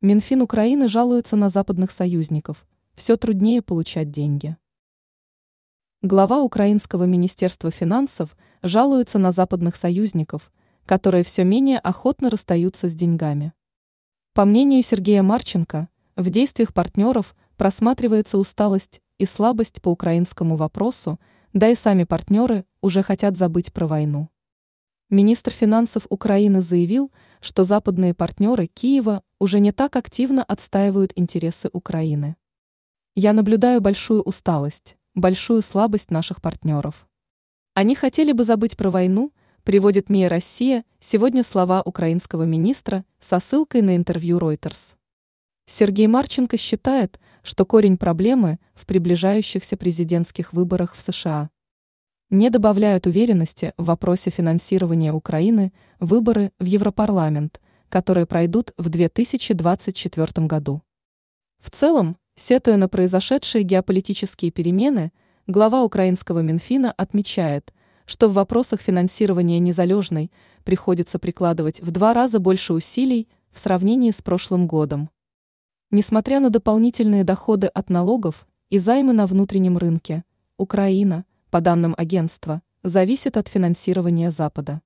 Минфин Украины жалуется на западных союзников. Все труднее получать деньги. Глава Украинского министерства финансов жалуется на западных союзников, которые все менее охотно расстаются с деньгами. По мнению Сергея Марченко, в действиях партнеров просматривается усталость и слабость по украинскому вопросу, да и сами партнеры уже хотят забыть про войну. Министр финансов Украины заявил, что западные партнеры Киева уже не так активно отстаивают интересы Украины. Я наблюдаю большую усталость, большую слабость наших партнеров. Они хотели бы забыть про войну, приводит МИА «Россия» сегодня слова украинского министра со ссылкой на интервью Reuters. Сергей Марченко считает, что корень проблемы в приближающихся президентских выборах в США не добавляют уверенности в вопросе финансирования Украины выборы в Европарламент, которые пройдут в 2024 году. В целом, сетуя на произошедшие геополитические перемены, глава украинского Минфина отмечает, что в вопросах финансирования незалежной приходится прикладывать в два раза больше усилий в сравнении с прошлым годом. Несмотря на дополнительные доходы от налогов и займы на внутреннем рынке, Украина – по данным агентства, зависит от финансирования Запада.